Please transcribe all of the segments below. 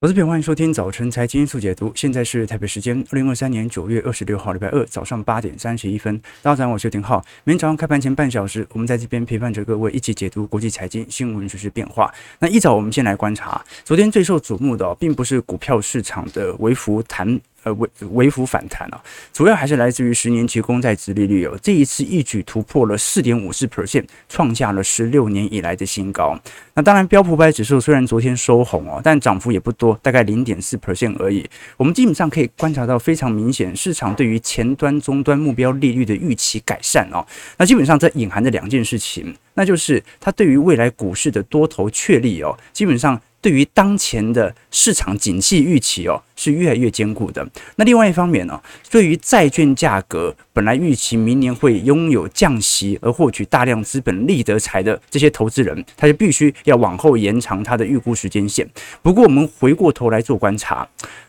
我是品，欢迎收听早晨财经速解读。现在是台北时间二零二三年九月二十六号，礼拜二早上八点三十一分。大家早上好，我是廷浩。明天早上开盘前半小时，我们在这边陪伴着各位一起解读国际财经新闻、时事变化。那一早，我们先来观察，昨天最受瞩目的，并不是股票市场的微幅弹。呃，微微幅反弹啊，主要还是来自于十年期公债殖利率哦，这一次一举突破了四点五四 percent，创下了十六年以来的新高。那当然，标普五百指数虽然昨天收红哦，但涨幅也不多，大概零点四 percent 而已。我们基本上可以观察到非常明显，市场对于前端、终端目标利率的预期改善哦。那基本上这隐含着两件事情，那就是它对于未来股市的多头确立哦，基本上。对于当前的市场景气预期哦，是越来越坚固的。那另外一方面呢，对于债券价格，本来预期明年会拥有降息而获取大量资本利得财的这些投资人，他就必须要往后延长他的预估时间线。不过，我们回过头来做观察，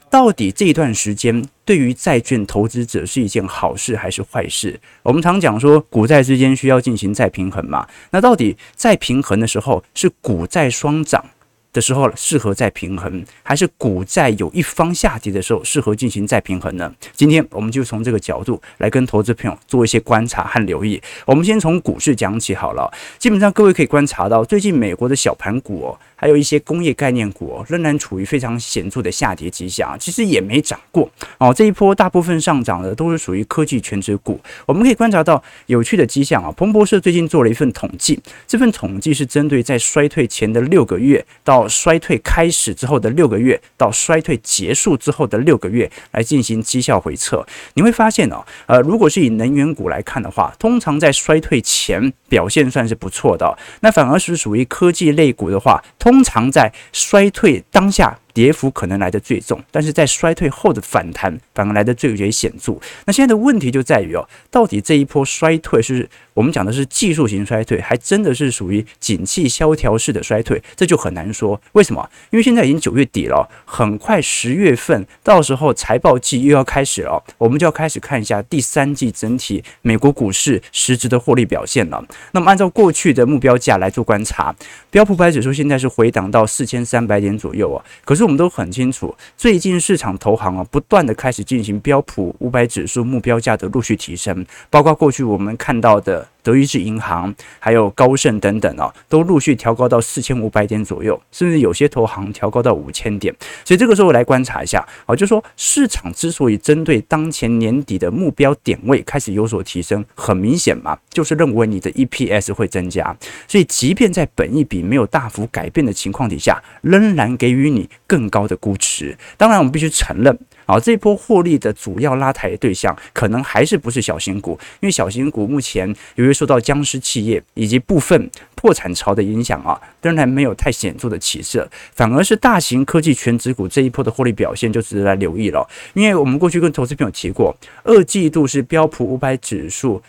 到底这一段时间对于债券投资者是一件好事还是坏事？我们常讲说，股债之间需要进行再平衡嘛。那到底再平衡的时候，是股债双涨的时候适合再平衡，还是股债有一方下跌的时候适合进行再平衡呢？今天我们就从这个角度来跟投资朋友做一些观察和留意。我们先从股市讲起好了。基本上各位可以观察到，最近美国的小盘股哦，还有一些工业概念股哦，仍然处于非常显著的下跌迹象，其实也没涨过哦。这一波大部分上涨的都是属于科技全值股。我们可以观察到有趣的迹象啊。彭博社最近做了一份统计，这份统计是针对在衰退前的六个月到衰退开始之后的六个月，到衰退结束之后的六个月来进行绩效回测，你会发现哦，呃，如果是以能源股来看的话，通常在衰退前表现算是不错的，那反而是属于科技类股的话，通常在衰退当下。跌幅可能来得最重，但是在衰退后的反弹反而来得最为显著。那现在的问题就在于哦，到底这一波衰退是我们讲的是技术型衰退，还真的是属于景气萧条式的衰退？这就很难说。为什么？因为现在已经九月底了，很快十月份到时候财报季又要开始了，我们就要开始看一下第三季整体美国股市实质的获利表现了。那么按照过去的目标价来做观察，标普五百指数现在是回档到四千三百点左右啊，可是。我们都很清楚，最近市场投行啊，不断的开始进行标普五百指数目标价的陆续提升，包括过去我们看到的。德意志银行还有高盛等等啊，都陆续调高到四千五百点左右，甚至有些投行调高到五千点。所以这个时候来观察一下啊，就说市场之所以针对当前年底的目标点位开始有所提升，很明显嘛，就是认为你的 EPS 会增加。所以即便在本益比没有大幅改变的情况底下，仍然给予你更高的估值。当然，我们必须承认。啊，这波获利的主要拉抬对象可能还是不是小型股，因为小型股目前由于受到僵尸企业以及部分破产潮的影响啊，仍然没有太显著的起色，反而是大型科技权值股这一波的获利表现就值得来留意了。因为我们过去跟投资朋友提过，二季度是标普五百指数。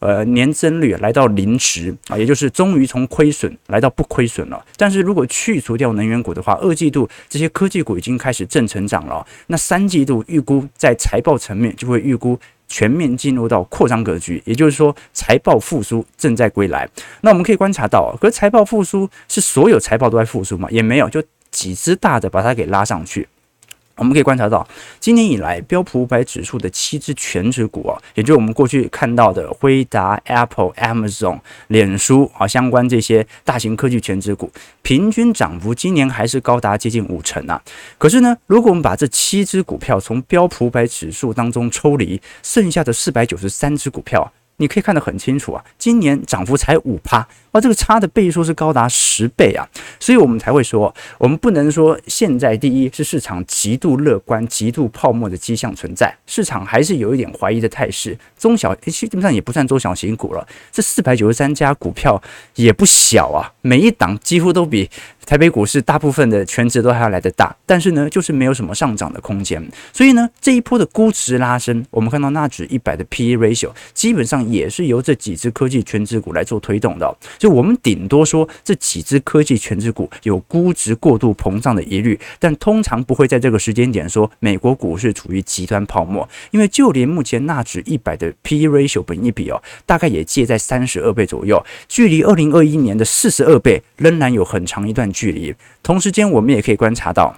呃，年增率来到零值啊，也就是终于从亏损来到不亏损了。但是如果去除掉能源股的话，二季度这些科技股已经开始正成长了。那三季度预估在财报层面就会预估全面进入到扩张格局，也就是说财报复苏正在归来。那我们可以观察到，可财报复苏是所有财报都在复苏吗？也没有，就几只大的把它给拉上去。我们可以观察到，今年以来标普五百指数的七只全值股啊，也就是我们过去看到的辉达、Apple、Amazon、脸书啊相关这些大型科技全值股，平均涨幅今年还是高达接近五成啊。可是呢，如果我们把这七只股票从标普五百指数当中抽离，剩下的四百九十三只股票，你可以看得很清楚啊，今年涨幅才五趴。哇，这个差的倍数是高达十倍啊，所以我们才会说，我们不能说现在第一是市场极度乐观、极度泡沫的迹象存在，市场还是有一点怀疑的态势。中小基本上也不算中小型股了，这四百九十三家股票也不小啊，每一档几乎都比台北股市大部分的权值都还要来得大，但是呢，就是没有什么上涨的空间。所以呢，这一波的估值拉升，我们看到纳指一百的 P/E ratio 基本上也是由这几只科技全值股来做推动的。就我们顶多说这几只科技全值股有估值过度膨胀的疑虑，但通常不会在这个时间点说美国股市处于极端泡沫，因为就连目前纳指一百的 P/E ratio 本一比哦，大概也介在三十二倍左右，距离二零二一年的四十二倍仍然有很长一段距离。同时间，我们也可以观察到。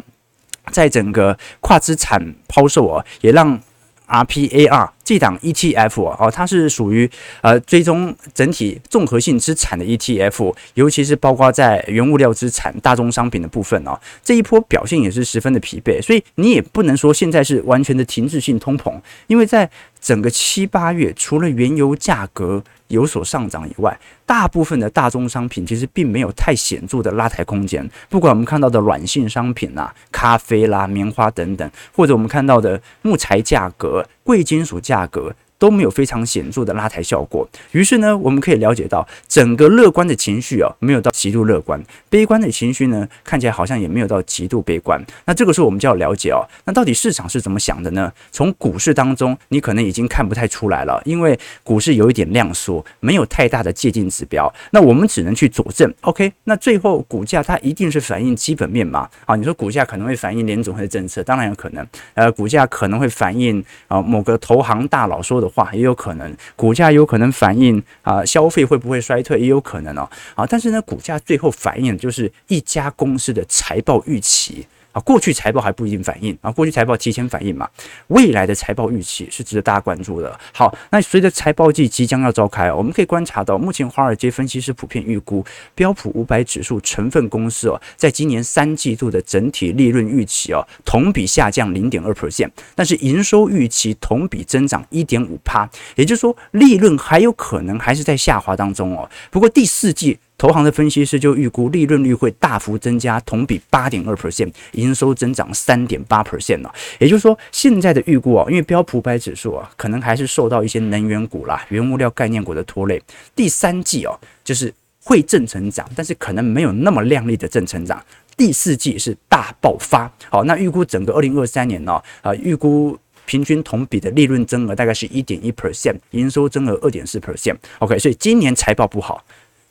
在整个跨资产抛售啊，也让 RPAR。这档 ETF 哦，它是属于呃追踪整体综合性资产的 ETF，尤其是包括在原物料资产、大宗商品的部分哦，这一波表现也是十分的疲惫，所以你也不能说现在是完全的停滞性通膨，因为在整个七八月，除了原油价格有所上涨以外，大部分的大宗商品其实并没有太显著的拉抬空间，不管我们看到的软性商品啊、咖啡啦、棉花等等，或者我们看到的木材价格、贵金属价格。都没有非常显著的拉抬效果，于是呢，我们可以了解到整个乐观的情绪啊，没有到极度乐观；悲观的情绪呢，看起来好像也没有到极度悲观。那这个时候我们就要了解哦，那到底市场是怎么想的呢？从股市当中，你可能已经看不太出来了，因为股市有一点量缩，没有太大的借镜指标。那我们只能去佐证。OK，那最后股价它一定是反映基本面嘛？啊，你说股价可能会反映联总会的政策，当然有可能。呃，股价可能会反映啊某个投行大佬说的。话也有可能，股价有可能反映啊消费会不会衰退，也有可能哦啊，但是呢，股价最后反映的就是一家公司的财报预期。啊，过去财报还不一定反映啊，过去财报提前反映嘛，未来的财报预期是值得大家关注的。好，那随着财报季即将要召开，我们可以观察到，目前华尔街分析师普遍预估标普五百指数成分公司哦，在今年三季度的整体利润预期哦，同比下降零点二 percent，但是营收预期同比增长一点五趴，也就是说，利润还有可能还是在下滑当中哦。不过第四季。投行的分析师就预估利润率会大幅增加，同比八点二 percent，营收增长三点八 percent 了。也就是说，现在的预估啊，因为标普五百指数啊，可能还是受到一些能源股啦、原物料概念股的拖累。第三季哦，就是会正成长，但是可能没有那么亮丽的正成长。第四季是大爆发。好，那预估整个二零二三年呢，啊，预估平均同比的利润增额大概是一点一 percent，营收增额二点四 percent。OK，所以今年财报不好。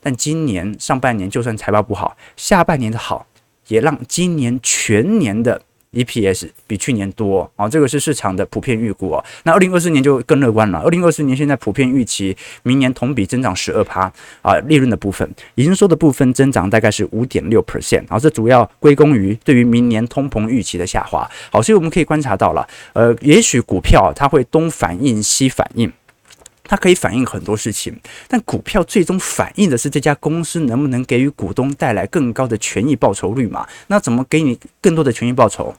但今年上半年就算财报不好，下半年的好也让今年全年的 EPS 比去年多啊，这个是市场的普遍预估哦。那二零二四年就更乐观了，二零二四年现在普遍预期明年同比增长十二趴啊，利润的部分、营收的部分增长大概是五点六 percent，啊，这主要归功于对于明年通膨预期的下滑。好，所以我们可以观察到了，呃，也许股票它会东反应西反应。它可以反映很多事情，但股票最终反映的是这家公司能不能给予股东带来更高的权益报酬率嘛？那怎么给你更多的权益报酬？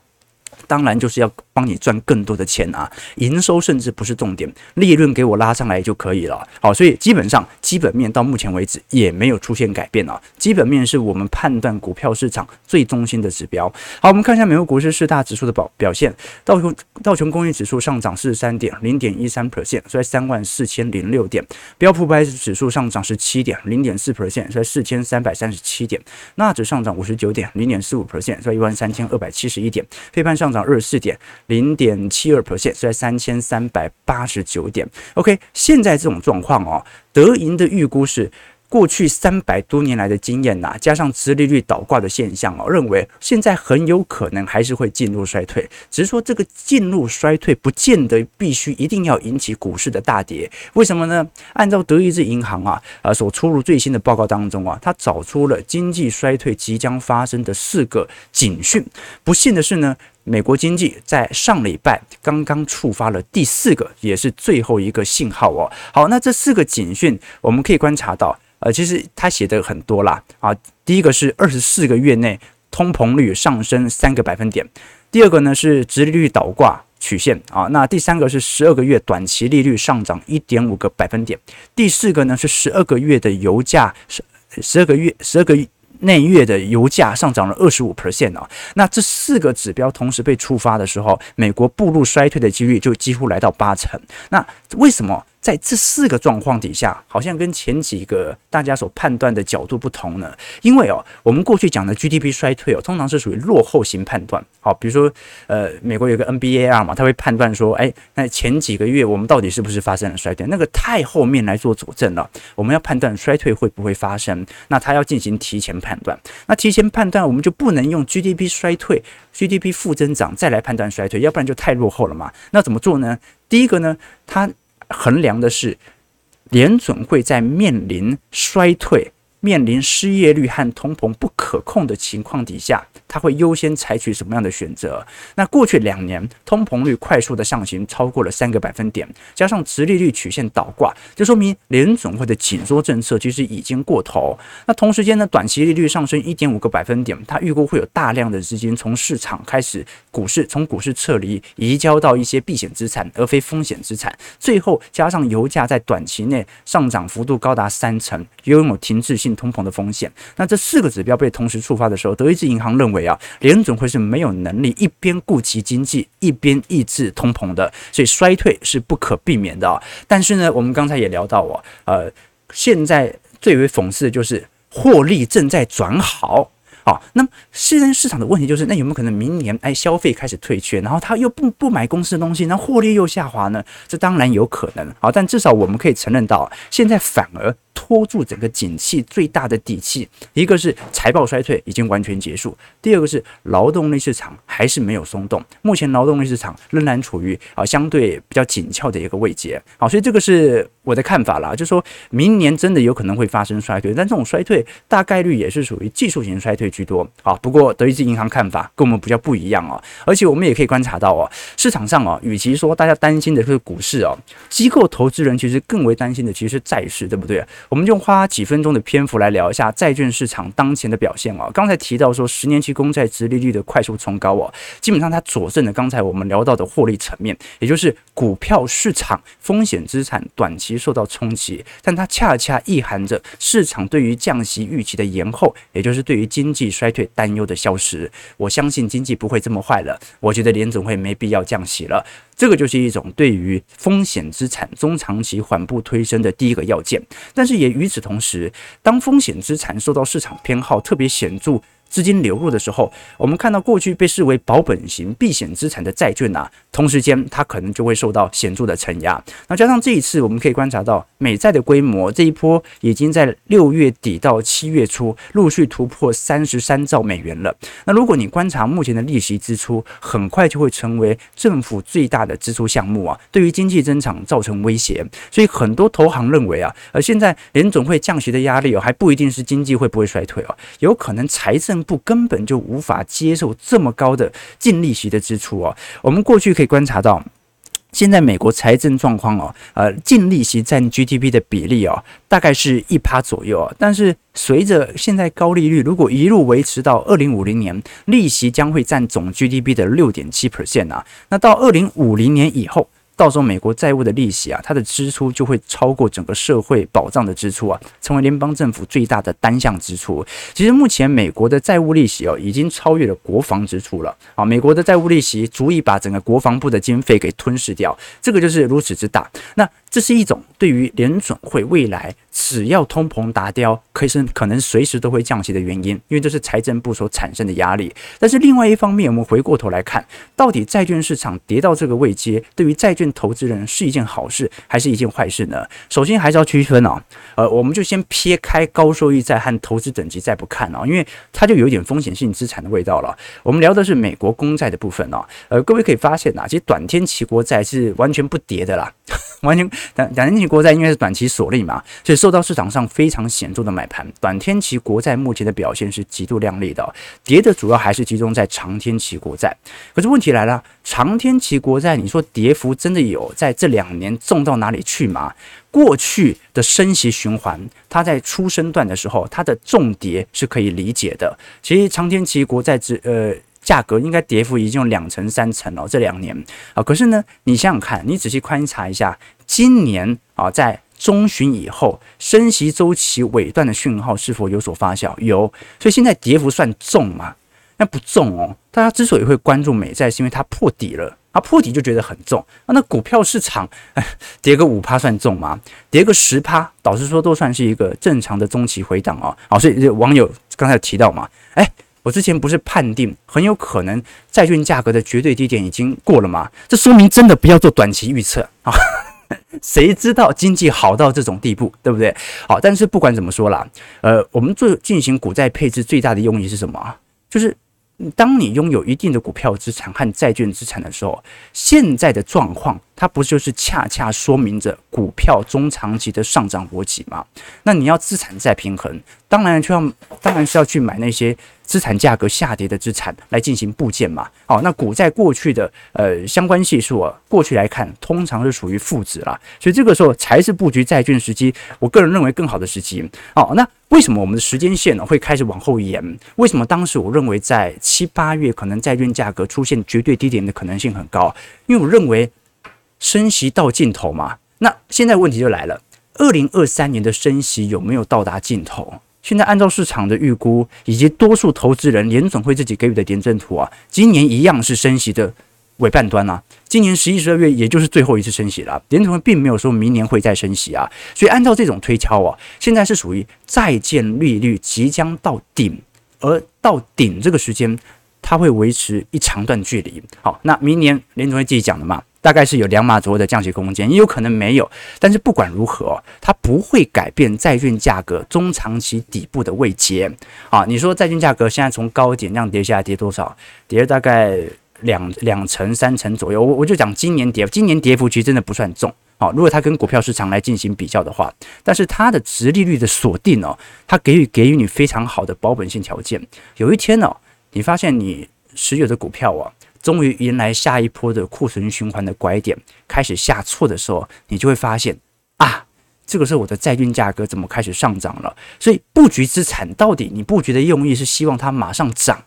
当然就是要帮你赚更多的钱啊！营收甚至不是重点，利润给我拉上来就可以了。好，所以基本上基本面到目前为止也没有出现改变啊。基本面是我们判断股票市场最中心的指标。好，我们看一下美国股市四大指数的表表现。道琼道琼工业指数上涨四十三点零点一三 percent，在三万四千零六点。标普五百指数上涨十七点零点四 percent，在四千三百三十七点。纳指上涨五十九点零点四五 percent，在一万三千二百七十一点。费半上涨。二十四点零点七二 percent，是在三千三百八十九点。OK，现在这种状况哦，德银的预估是。过去三百多年来的经验呐，加上殖利率倒挂的现象哦，认为现在很有可能还是会进入衰退。只是说这个进入衰退不见得必须一定要引起股市的大跌。为什么呢？按照德意志银行啊啊所出炉最新的报告当中啊，他找出了经济衰退即将发生的四个警讯。不幸的是呢，美国经济在上礼拜刚刚触发了第四个，也是最后一个信号哦。好，那这四个警讯我们可以观察到。呃，其实他写的很多啦啊。第一个是二十四个月内通膨率上升三个百分点，第二个呢是殖利率倒挂曲线啊。那第三个是十二个月短期利率上涨一点五个百分点，第四个呢是十二个月的油价十十二个月十二个内月的油价上涨了二十五 percent 啊。那这四个指标同时被触发的时候，美国步入衰退的几率就几乎来到八成。那为什么？在这四个状况底下，好像跟前几个大家所判断的角度不同呢。因为哦，我们过去讲的 GDP 衰退哦，通常是属于落后型判断。好，比如说呃，美国有个 NBAR 嘛，他会判断说，哎，那前几个月我们到底是不是发生了衰退？那个太后面来做佐证了。我们要判断衰退会不会发生，那他要进行提前判断。那提前判断，我们就不能用 GDP 衰退、GDP 负增长再来判断衰退，要不然就太落后了嘛。那怎么做呢？第一个呢，它衡量的是联准会在面临衰退面临失业率和通膨不可控的情况底下，他会优先采取什么样的选择？那过去两年通膨率快速的上行，超过了三个百分点，加上殖利率曲线倒挂，就说明联准会的紧缩政策其实已经过头。那同时间呢，短期利率上升一点五个百分点，他预估会有大量的资金从市场开始股市从股市撤离，移交到一些避险资产而非风险资产。最后加上油价在短期内上涨幅度高达三成，拥有停滞性。通膨的风险，那这四个指标被同时触发的时候，德意志银行认为啊，联准会是没有能力一边顾及经济，一边抑制通膨的，所以衰退是不可避免的啊。但是呢，我们刚才也聊到哦，呃，现在最为讽刺的就是获利正在转好。好，那么现在市场的问题就是，那有没有可能明年哎消费开始退却，然后他又不不买公司的东西，然后获利又下滑呢？这当然有可能。好，但至少我们可以承认到，现在反而。拖住整个景气最大的底气，一个是财报衰退已经完全结束，第二个是劳动力市场还是没有松动，目前劳动力市场仍然处于啊相对比较紧俏的一个位阶，好，所以这个是我的看法啦，就说明年真的有可能会发生衰退，但这种衰退大概率也是属于技术型衰退居多，好，不过德意志银行看法跟我们比较不一样哦，而且我们也可以观察到哦，市场上哦，与其说大家担心的是股市哦，机构投资人其实更为担心的其实是债市，对不对？我们就花几分钟的篇幅来聊一下债券市场当前的表现哦。刚才提到说，十年期公债殖利率的快速冲高哦，基本上它佐证了刚才我们聊到的获利层面，也就是股票市场风险资产短期受到冲击，但它恰恰意含着市场对于降息预期的延后，也就是对于经济衰退担忧的消失。我相信经济不会这么坏了，我觉得联总会没必要降息了。这个就是一种对于风险资产中长期缓步推升的第一个要件，但是也与此同时，当风险资产受到市场偏好特别显著。资金流入的时候，我们看到过去被视为保本型避险资产的债券啊，同时间它可能就会受到显著的承压。那加上这一次，我们可以观察到美债的规模这一波已经在六月底到七月初陆续突破三十三兆美元了。那如果你观察目前的利息支出，很快就会成为政府最大的支出项目啊，对于经济增长造成威胁。所以很多投行认为啊，而现在联总会降息的压力哦，还不一定是经济会不会衰退哦，有可能财政。部根本就无法接受这么高的净利息的支出哦。我们过去可以观察到，现在美国财政状况哦，呃，净利息占 GDP 的比例哦，大概是一趴左右啊。但是随着现在高利率，如果一路维持到二零五零年，利息将会占总 GDP 的六点七 percent 啊。那到二零五零年以后。到时候美国债务的利息啊，它的支出就会超过整个社会保障的支出啊，成为联邦政府最大的单项支出。其实目前美国的债务利息哦，已经超越了国防支出了啊。美国的债务利息足以把整个国防部的经费给吞噬掉，这个就是如此之大。那这是一种对于联准会未来只要通膨达标，可以是可能随时都会降息的原因，因为这是财政部所产生的压力。但是另外一方面，我们回过头来看，到底债券市场跌到这个位阶，对于债券投资人是一件好事还是一件坏事呢？首先还是要区分哦，呃，我们就先撇开高收益债和投资等级再不看哦，因为它就有一点风险性资产的味道了。我们聊的是美国公债的部分哦，呃，各位可以发现呐，其实短天期国债是完全不跌的啦，完全短短天期国债因为是短期锁利嘛，所以受到市场上非常显著的买盘。短天期国债目前的表现是极度亮丽的，跌的主要还是集中在长天期国债。可是问题来了，长天期国债，你说跌幅真的？有在这两年重到哪里去吗？过去的升息循环，它在初升段的时候，它的重跌是可以理解的。其实长天期国债之呃价格应该跌幅已经有两成三成了，这两年啊。可是呢，你想想看，你仔细观察一下，今年啊在中旬以后升息周期尾段的讯号是否有所发酵？有，所以现在跌幅算重吗？那不重哦。大家之所以会关注美债，是因为它破底了。啊，破底就觉得很重啊！那股票市场，哎，跌个五趴算重吗？跌个十趴，导致说都算是一个正常的中期回档哦。好，所以网友刚才有提到嘛，哎，我之前不是判定很有可能债券价格的绝对低点已经过了吗？这说明真的不要做短期预测啊！谁知道经济好到这种地步，对不对？好，但是不管怎么说啦，呃，我们做进行股债配置最大的用意是什么？就是。当你拥有一定的股票资产和债券资产的时候，现在的状况它不就是恰恰说明着股票中长期的上涨逻辑吗？那你要资产再平衡，当然就要当然是要去买那些资产价格下跌的资产来进行部件嘛。好，那股债过去的呃相关系数啊，过去来看通常是属于负值啦，所以这个时候才是布局债券时机。我个人认为更好的时机。好，那为什么我们的时间线呢会开始往后延？为什么当时我认为在七八月可能债券价格出现绝对低点的可能性很高？因为我认为。升息到尽头嘛？那现在问题就来了，二零二三年的升息有没有到达尽头？现在按照市场的预估，以及多数投资人联总会自己给予的点阵图啊，今年一样是升息的尾半端啊。今年十一、十二月也就是最后一次升息了，联准会并没有说明年会再升息啊。所以按照这种推敲啊，现在是属于债券利率即将到顶，而到顶这个时间，它会维持一长段距离。好，那明年联准会自己讲的嘛？大概是有两码左右的降息空间，也有可能没有。但是不管如何，它不会改变债券价格中长期底部的位阶。啊，你说债券价格现在从高点这样跌下来，跌多少？跌了大概两两成、三成左右。我我就讲今年跌，今年跌幅其实真的不算重。好，如果它跟股票市场来进行比较的话，但是它的殖利率的锁定哦，它给予给予你非常好的保本性条件。有一天哦，你发现你持有的股票啊。终于迎来下一波的库存循环的拐点，开始下挫的时候，你就会发现啊，这个时候我的债券价格怎么开始上涨了？所以布局资产到底你布局的用意是希望它马上涨，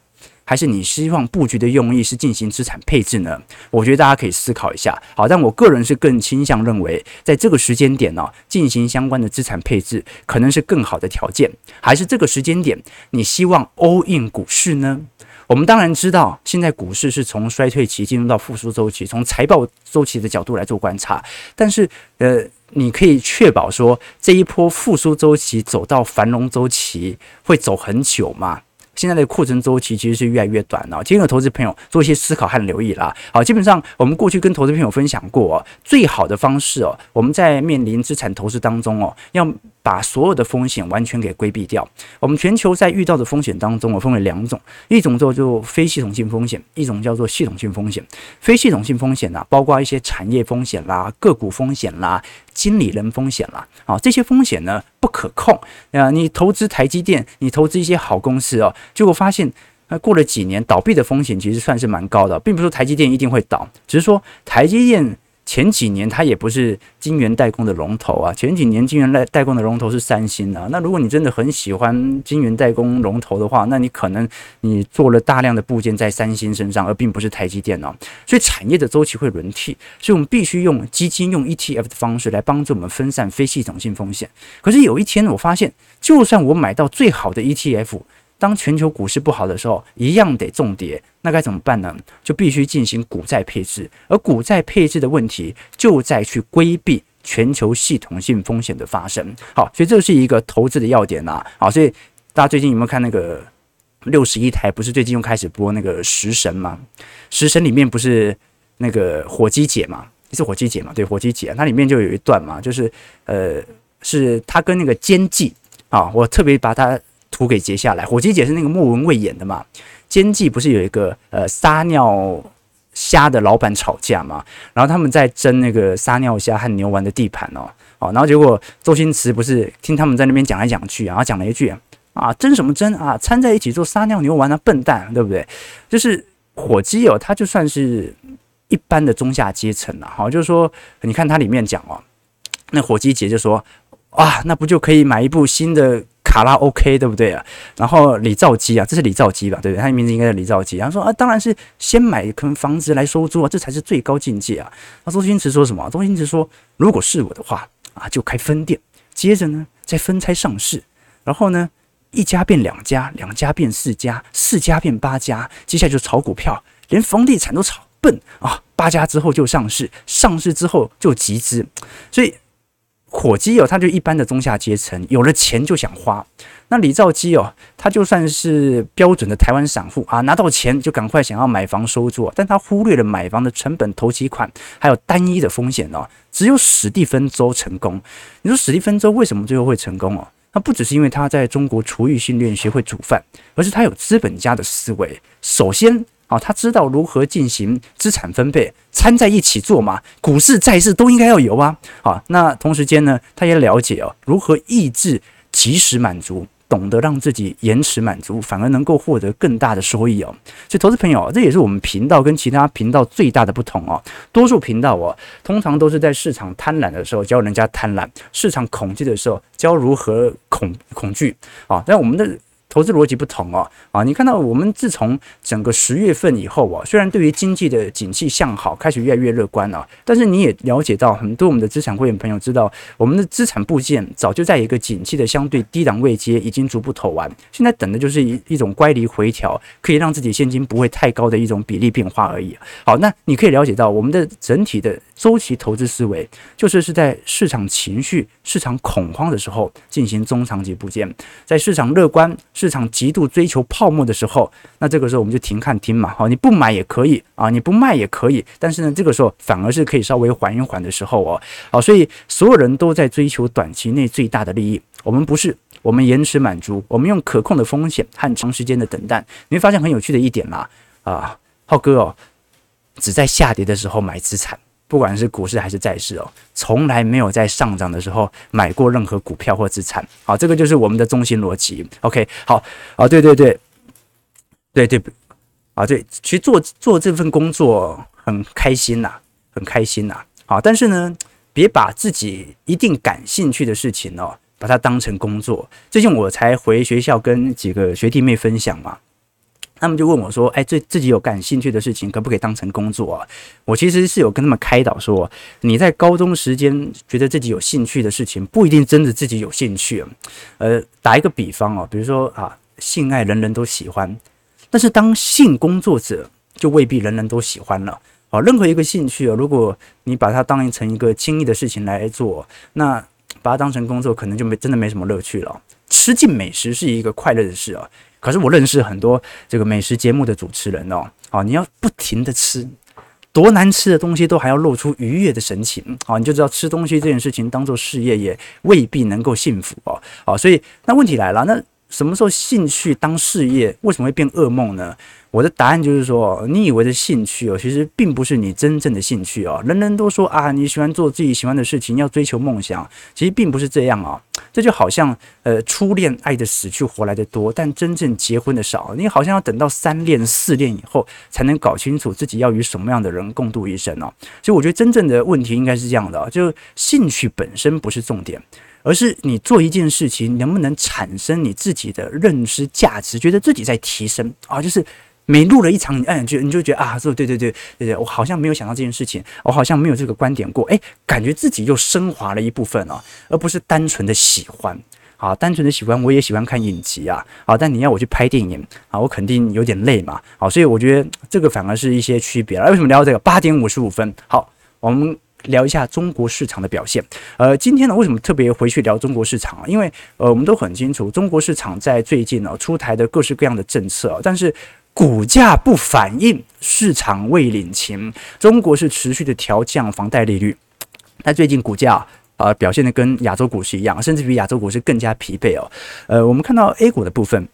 还是你希望布局的用意是进行资产配置呢？我觉得大家可以思考一下。好，但我个人是更倾向认为，在这个时间点呢，进行相关的资产配置可能是更好的条件，还是这个时间点你希望 all in 股市呢？我们当然知道，现在股市是从衰退期进入到复苏周期，从财报周期的角度来做观察。但是，呃，你可以确保说，这一波复苏周期走到繁荣周期会走很久吗？现在的库存周期其实是越来越短了。今天有投资朋友做一些思考和留意啦。好，基本上我们过去跟投资朋友分享过，最好的方式哦，我们在面临资产投资当中哦，要。把所有的风险完全给规避掉。我们全球在遇到的风险当中，我分为两种，一种叫做非系统性风险，一种叫做系统性风险。非系统性风险啊，包括一些产业风险啦、个股风险啦、经理人风险啦，啊，这些风险呢不可控啊。你投资台积电，你投资一些好公司哦，结果发现，那过了几年，倒闭的风险其实算是蛮高的，并不是说台积电一定会倒，只是说台积电。前几年它也不是晶圆代工的龙头啊，前几年晶圆代代工的龙头是三星啊。那如果你真的很喜欢晶圆代工龙头的话，那你可能你做了大量的部件在三星身上，而并不是台积电啊。所以产业的周期会轮替，所以我们必须用基金用 ETF 的方式来帮助我们分散非系统性风险。可是有一天我发现，就算我买到最好的 ETF。当全球股市不好的时候，一样得重跌，那该怎么办呢？就必须进行股债配置，而股债配置的问题就在去规避全球系统性风险的发生。好，所以这是一个投资的要点呐。好，所以大家最近有没有看那个六十一台？不是最近又开始播那个食神吗？食神里面不是那个火鸡姐嘛？是火鸡姐嘛？对，火鸡姐，它里面就有一段嘛，就是呃，是他跟那个奸计啊，我特别把它。图给截下来，火鸡姐是那个莫文蔚演的嘛？奸计不是有一个呃撒尿虾的老板吵架嘛？然后他们在争那个撒尿虾和牛丸的地盘哦，哦，然后结果周星驰不是听他们在那边讲来讲去，然后讲了一句啊，争什么争啊？掺在一起做撒尿牛丸啊，笨蛋，对不对？就是火鸡哦，他就算是一般的中下阶层了，好，就是说你看他里面讲哦，那火鸡姐就说啊，那不就可以买一部新的？卡拉 OK 对不对啊？然后李兆基啊，这是李兆基吧？对不对？他的名字应该是李兆基。他说啊，当然是先买可能房子来收租啊，这才是最高境界啊。那周星驰说什么？周星驰说，如果是我的话啊，就开分店，接着呢再分拆上市，然后呢一家变两家，两家变四家，四家变八家，接下来就炒股票，连房地产都炒，笨啊！八家之后就上市，上市之后就集资，所以。火鸡哦，他就一般的中下阶层，有了钱就想花。那李兆基哦，他就算是标准的台湾散户啊，拿到钱就赶快想要买房收租，但他忽略了买房的成本、头期款，还有单一的风险哦。只有史蒂芬周成功。你说史蒂芬周为什么最后会成功哦？他不只是因为他在中国厨艺训练学会煮饭，而是他有资本家的思维。首先啊，他知道如何进行资产分配，掺在一起做嘛，股市、债市都应该要有啊。好，那同时间呢，他也了解哦，如何抑制及时满足。懂得让自己延迟满足，反而能够获得更大的收益哦。所以，投资朋友，这也是我们频道跟其他频道最大的不同哦。多数频道哦，通常都是在市场贪婪的时候教人家贪婪，市场恐惧的时候教如何恐恐惧啊。但我们的。投资逻辑不同哦，啊，你看到我们自从整个十月份以后啊，虽然对于经济的景气向好开始越来越乐观了，但是你也了解到很多我们的资产会员朋友知道，我们的资产部件早就在一个景气的相对低档位阶已经逐步投完，现在等的就是一一种乖离回调，可以让自己现金不会太高的一种比例变化而已。好，那你可以了解到我们的整体的周期投资思维，就是是在市场情绪、市场恐慌的时候进行中长期部件，在市场乐观。市场极度追求泡沫的时候，那这个时候我们就停看听嘛，好，你不买也可以啊，你不卖也可以，但是呢，这个时候反而是可以稍微缓一缓的时候哦，好，所以所有人都在追求短期内最大的利益，我们不是，我们延迟满足，我们用可控的风险和长时间的等待，你会发现很有趣的一点啦，啊，浩哥哦，只在下跌的时候买资产。不管是股市还是债市哦，从来没有在上涨的时候买过任何股票或资产。好，这个就是我们的中心逻辑。OK，好，啊，对对对，对对，啊对，其实做做这份工作很开心呐，很开心呐。好，但是呢，别把自己一定感兴趣的事情哦，把它当成工作。最近我才回学校跟几个学弟妹分享嘛。他们就问我说：“哎，这自己有感兴趣的事情，可不可以当成工作啊？”我其实是有跟他们开导说：“你在高中时间觉得自己有兴趣的事情，不一定真的自己有兴趣。呃，打一个比方哦，比如说啊，性爱人人都喜欢，但是当性工作者就未必人人都喜欢了。啊，任何一个兴趣啊，如果你把它当成一个轻易的事情来做，那把它当成工作，可能就没真的没什么乐趣了。吃尽美食是一个快乐的事啊。”可是我认识很多这个美食节目的主持人哦，啊，你要不停的吃，多难吃的东西都还要露出愉悦的神情，啊，你就知道吃东西这件事情当做事业也未必能够幸福哦，啊，所以那问题来了，那什么时候兴趣当事业，为什么会变噩梦呢？我的答案就是说，你以为的兴趣哦，其实并不是你真正的兴趣哦。人人都说啊，你喜欢做自己喜欢的事情，要追求梦想，其实并不是这样哦。这就好像呃，初恋爱的死去活来的多，但真正结婚的少。你好像要等到三恋四恋以后，才能搞清楚自己要与什么样的人共度一生哦。所以我觉得真正的问题应该是这样的，就兴趣本身不是重点，而是你做一件事情能不能产生你自己的认知价值，觉得自己在提升啊，就是。每录了一场，哎，就你就觉得啊，说对对对对对，我好像没有想到这件事情，我好像没有这个观点过，哎，感觉自己又升华了一部分哦，而不是单纯的喜欢，好，单纯的喜欢，我也喜欢看影集啊，好，但你要我去拍电影啊，我肯定有点累嘛，好，所以我觉得这个反而是一些区别了。为什么聊到这个？八点五十五分，好，我们聊一下中国市场的表现。呃，今天呢，为什么特别回去聊中国市场啊？因为呃，我们都很清楚，中国市场在最近呢出台的各式各样的政策，但是。股价不反应，市场未领情。中国是持续的调降房贷利率，那最近股价啊、表现的跟亚洲股市一样，甚至比亚洲股市更加疲惫哦。呃，我们看到 A 股的部分。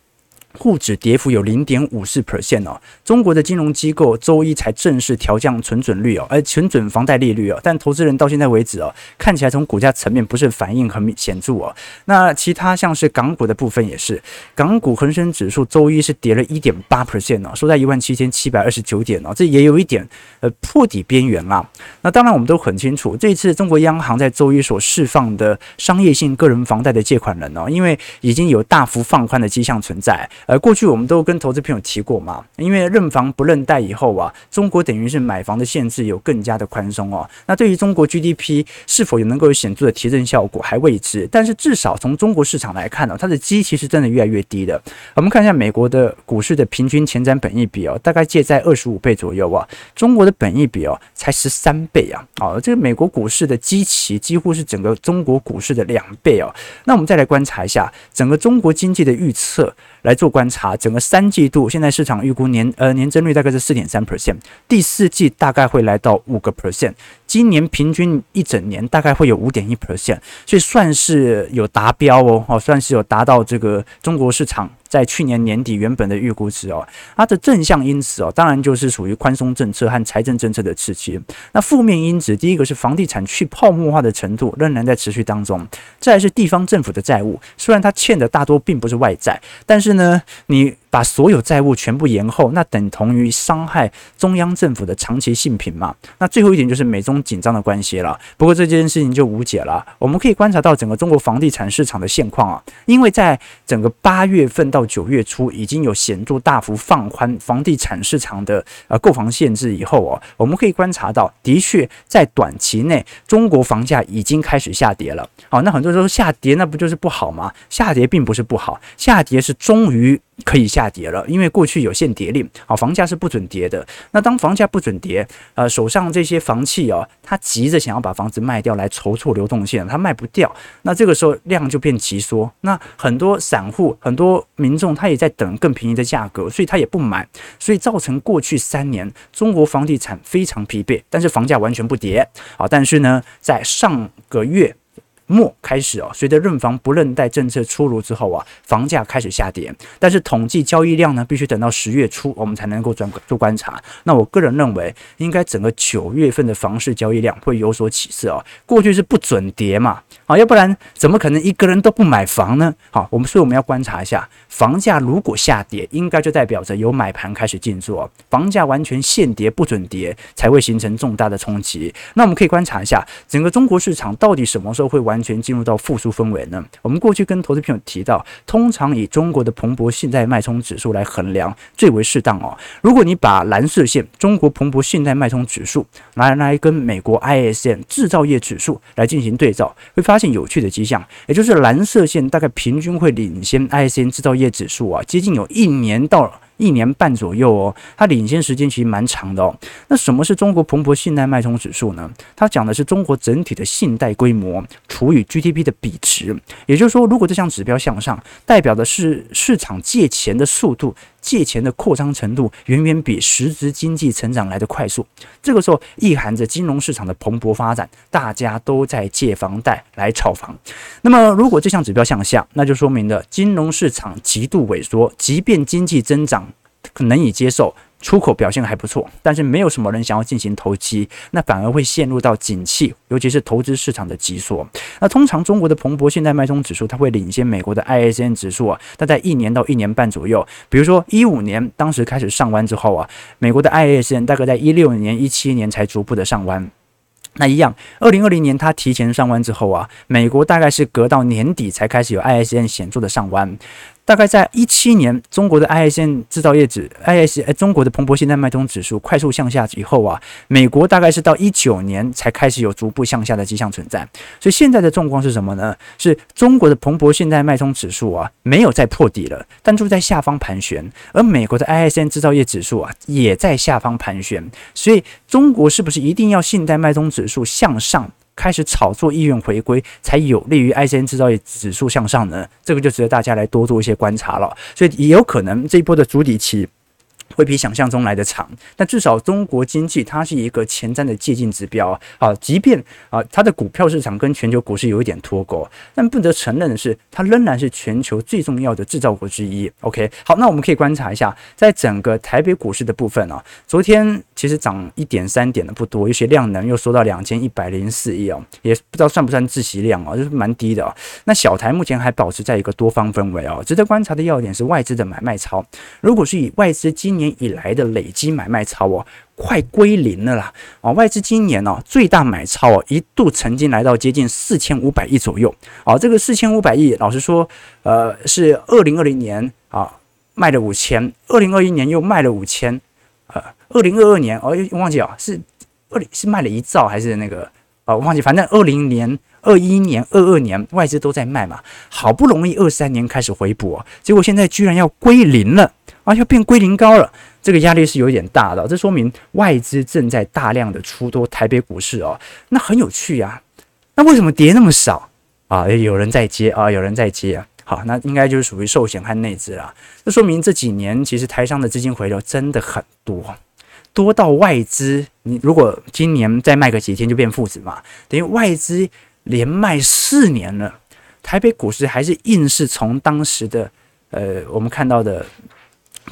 沪指跌幅有零点五四 percent 哦，中国的金融机构周一才正式调降存准率哦，而存准房贷利率哦，但投资人到现在为止哦，看起来从股价层面不是反应很显著哦。那其他像是港股的部分也是，港股恒生指数周一是跌了一点八 percent 哦，收在一万七千七百二十九点哦，这也有一点呃破底边缘啦。那当然我们都很清楚，这一次中国央行在周一所释放的商业性个人房贷的借款人哦，因为已经有大幅放宽的迹象存在。呃，过去我们都跟投资朋友提过嘛，因为认房不认贷以后啊，中国等于是买房的限制有更加的宽松哦。那对于中国 GDP 是否有能够有显著的提振效果还未知，但是至少从中国市场来看呢，它的基期是真的越来越低的。我们看一下美国的股市的平均前瞻本益比哦，大概介在二十五倍左右啊，中国的本益比哦才十三倍啊，哦，这个美国股市的基期几乎是整个中国股市的两倍哦。那我们再来观察一下整个中国经济的预测。来做观察，整个三季度现在市场预估年呃年增率大概是四点三 percent，第四季大概会来到五个 percent，今年平均一整年大概会有五点一 percent，所以算是有达标哦，哦，算是有达到这个中国市场。在去年年底原本的预估值哦，它的正向因子哦，当然就是属于宽松政策和财政政策的刺激。那负面因子，第一个是房地产去泡沫化的程度仍然在持续当中，再来是地方政府的债务，虽然它欠的大多并不是外债，但是呢，你把所有债务全部延后，那等同于伤害中央政府的长期性品嘛。那最后一点就是美中紧张的关系了。不过这件事情就无解了。我们可以观察到整个中国房地产市场的现况啊，因为在整个八月份到九月初已经有显著大幅放宽房地产市场的呃购房限制以后哦，我们可以观察到，的确在短期内中国房价已经开始下跌了。好，那很多人说下跌那不就是不好吗？下跌并不是不好，下跌是终于。可以下跌了，因为过去有限跌令，好，房价是不准跌的。那当房价不准跌，呃，手上这些房企哦，他急着想要把房子卖掉来筹措流动性，他卖不掉，那这个时候量就变急缩。那很多散户、很多民众他也在等更便宜的价格，所以他也不买，所以造成过去三年中国房地产非常疲惫，但是房价完全不跌。好，但是呢，在上个月。末开始哦，随着认房不认贷政策出炉之后啊，房价开始下跌。但是统计交易量呢，必须等到十月初我们才能够转做观察。那我个人认为，应该整个九月份的房市交易量会有所起色哦。过去是不准跌嘛，啊，要不然怎么可能一个人都不买房呢？好，我们所以我们要观察一下，房价如果下跌，应该就代表着有买盘开始进驻。房价完全限跌不准跌，才会形成重大的冲击。那我们可以观察一下，整个中国市场到底什么时候会完。完全进入到复苏氛围呢？我们过去跟投资朋友提到，通常以中国的蓬勃信贷脉冲指数来衡量最为适当哦。如果你把蓝色线中国蓬勃信贷脉冲指数拿来跟美国 ISM 制造业指数来进行对照，会发现有趣的迹象，也就是蓝色线大概平均会领先 ISM 制造业指数啊，接近有一年到。一年半左右哦，它领先时间其实蛮长的哦。那什么是中国蓬勃信贷脉冲指数呢？它讲的是中国整体的信贷规模除以 GDP 的比值。也就是说，如果这项指标向上，代表的是市场借钱的速度。借钱的扩张程度远远比实质经济成长来得快速，这个时候意含着金融市场的蓬勃发展，大家都在借房贷来炒房。那么，如果这项指标向下，那就说明了金融市场极度萎缩，即便经济增长能以接受。出口表现还不错，但是没有什么人想要进行投机，那反而会陷入到景气，尤其是投资市场的急缩。那通常中国的彭博信贷脉冲指数，它会领先美国的 ISM 指数啊，它在一年到一年半左右。比如说一五年当时开始上弯之后啊，美国的 ISM 大概在一六年、一七年才逐步的上弯。那一样，二零二零年它提前上弯之后啊，美国大概是隔到年底才开始有 ISM 显著的上弯。大概在一七年，中国的 ISN 制造业指 IS 中国的彭博现代脉冲指数快速向下以后啊，美国大概是到一九年才开始有逐步向下的迹象存在。所以现在的状况是什么呢？是中国的彭博现代脉冲指数啊没有再破底了，但就在下方盘旋，而美国的 ISN 制造业指数啊也在下方盘旋。所以中国是不是一定要信贷脉冲指数向上？开始炒作意愿回归，才有利于 ICN 制造业指数向上呢？这个就值得大家来多做一些观察了。所以也有可能这一波的主底期。会比想象中来的长，但至少中国经济它是一个前瞻的借镜指标啊。即便啊，它的股票市场跟全球股市有一点脱钩，但不得承认的是，它仍然是全球最重要的制造国之一。OK，好，那我们可以观察一下，在整个台北股市的部分啊，昨天其实涨一点三点的不多，有些量能又缩到两千一百零四亿哦，也不知道算不算窒息量啊，就是蛮低的啊。那小台目前还保持在一个多方氛围啊，值得观察的要点是外资的买卖超，如果是以外资今年以来的累积买卖超哦，快归零了啦！啊，外资今年哦最大买超哦，一度曾经来到接近四千五百亿左右。啊，这个四千五百亿，老实说，呃，是二零二零年啊卖了五千，二零二一年又卖了五千，呃，二零二二年哦又忘记啊，是二零是卖了一兆还是那个啊？我忘记，反正二零年。二一年、二二年外资都在卖嘛，好不容易二三年开始回补，结果现在居然要归零了啊，要变归零高了，这个压力是有点大的，这说明外资正在大量的出多台北股市哦，那很有趣呀，那为什么跌那么少啊？有人在接啊，有人在接啊，好，那应该就是属于寿险和内资了，这说明这几年其实台商的资金回流真的很多。多到外资，你如果今年再卖个几天就变负值嘛，等于外资连卖四年了，台北股市还是硬是从当时的呃我们看到的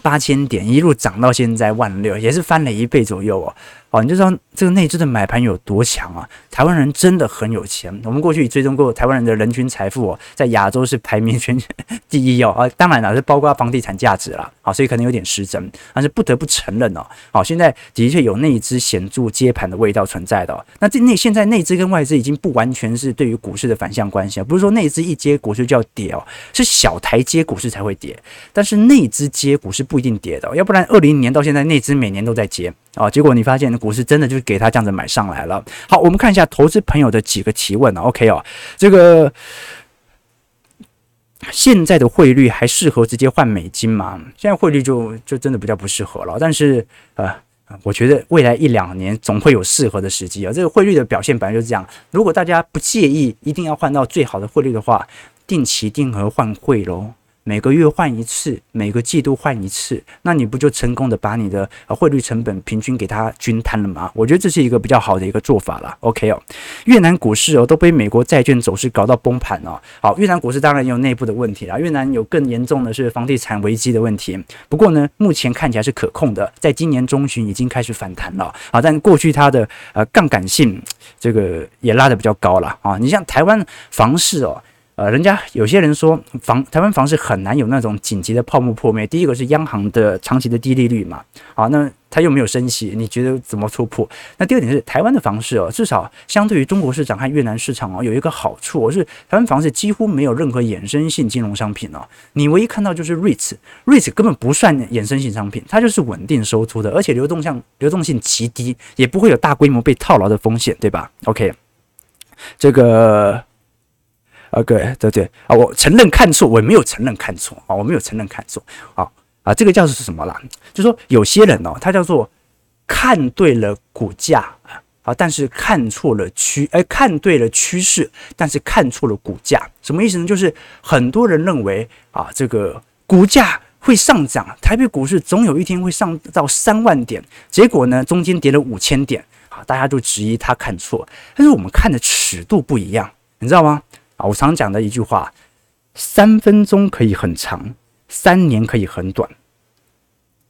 八千点一路涨到现在万六，也是翻了一倍左右哦。你就知道这个内资的买盘有多强啊！台湾人真的很有钱。我们过去追踪过台湾人的人均财富哦，在亚洲是排名全球第一哦。啊，当然了，是包括房地产价值了。好，所以可能有点失真，但是不得不承认哦。好，现在的确有内资显著接盘的味道存在的。那这内现在内资跟外资已经不完全是对于股市的反向关系啊，不是说内资一接股市就要跌哦，是小台接股市才会跌，但是内资接股市不一定跌的，要不然二零年到现在内资每年都在接。啊，结果你发现股市真的就是给他这样子买上来了。好，我们看一下投资朋友的几个提问啊。OK 哦，这个现在的汇率还适合直接换美金吗？现在汇率就就真的比较不适合了。但是呃，我觉得未来一两年总会有适合的时机啊。这个汇率的表现本来就是这样。如果大家不介意一定要换到最好的汇率的话，定期定额换汇喽。每个月换一次，每个季度换一次，那你不就成功的把你的汇率成本平均给它均摊了吗？我觉得这是一个比较好的一个做法了。OK 哦，越南股市哦都被美国债券走势搞到崩盘哦。好，越南股市当然也有内部的问题啦。越南有更严重的是房地产危机的问题。不过呢，目前看起来是可控的，在今年中旬已经开始反弹了啊。但过去它的呃杠杆性这个也拉得比较高了啊。你像台湾房市哦。呃，人家有些人说房台湾房市很难有那种紧急的泡沫破灭。第一个是央行的长期的低利率嘛，啊，那它又没有升息，你觉得怎么突破？那第二点是台湾的房市哦，至少相对于中国市场和越南市场哦，有一个好处是台湾房市几乎没有任何衍生性金融商品哦，你唯一看到就是 REITs，REITs 根本不算衍生性商品，它就是稳定收租的，而且流动性流动性极低，也不会有大规模被套牢的风险，对吧？OK，这个。啊，对对对啊，我承认看错，我没有承认看错啊，我没有承认看错啊啊，这个叫做是什么啦？就说有些人哦，他叫做看对了股价啊，但是看错了趋，哎，看对了趋势，但是看错了股价，什么意思呢？就是很多人认为啊，这个股价会上涨，台北股市总有一天会上到三万点，结果呢，中间跌了五千点啊，大家都质疑他看错，但是我们看的尺度不一样，你知道吗？啊，我常讲的一句话，三分钟可以很长，三年可以很短。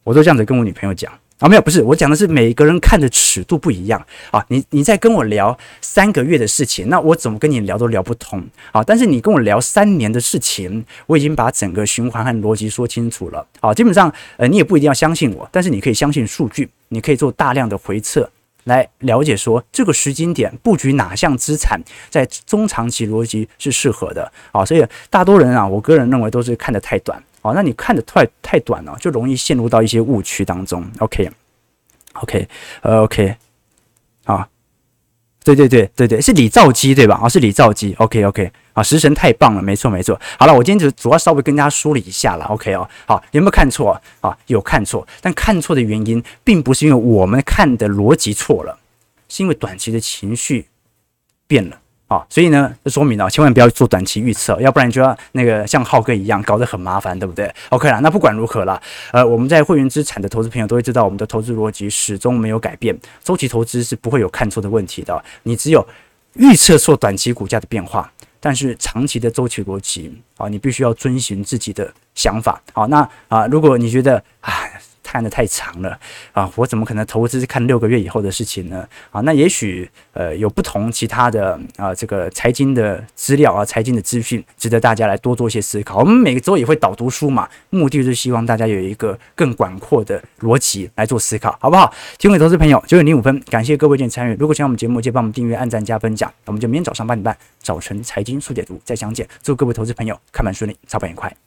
我都这样子跟我女朋友讲啊，没有，不是，我讲的是每个人看的尺度不一样啊。你你在跟我聊三个月的事情，那我怎么跟你聊都聊不通啊。但是你跟我聊三年的事情，我已经把整个循环和逻辑说清楚了啊。基本上，呃，你也不一定要相信我，但是你可以相信数据，你可以做大量的回测。来了解说这个时间点布局哪项资产在中长期逻辑是适合的。啊，所以大多人啊，我个人认为都是看的太短。啊，那你看的太太短了，就容易陷入到一些误区当中。OK，OK，呃，OK，对对对对对，是李兆基对吧？啊，是李兆基。OK，OK。啊，食神太棒了，没错没错。好了，我今天就主要稍微跟大家梳理一下了，OK 哦。好，有没有看错啊？有看错，但看错的原因并不是因为我们看的逻辑错了，是因为短期的情绪变了。啊，所以呢，这说明了千万不要做短期预测，要不然就要那个像浩哥一样搞得很麻烦，对不对？OK 啦，那不管如何啦，呃，我们在会员资产的投资朋友都会知道，我们的投资逻辑始终没有改变，周期投资是不会有看错的问题的，你只有预测错短期股价的变化。但是长期的周期逻辑啊，你必须要遵循自己的想法。好，那啊，如果你觉得啊，看得太长了啊，我怎么可能投资看六个月以后的事情呢？啊，那也许呃有不同其他的啊这个财经的资料啊，财经的资讯值得大家来多做一些思考。我们每个周也会导读书嘛，目的就是希望大家有一个更广阔的逻辑来做思考，好不好？提供给投资朋友九点零五分，感谢各位今天参与。如果喜欢我们节目，记得帮我们订阅、按赞、加分享。我们就明天早上八点半早晨财经速解读再相见。祝各位投资朋友看盘顺利，操盘愉快。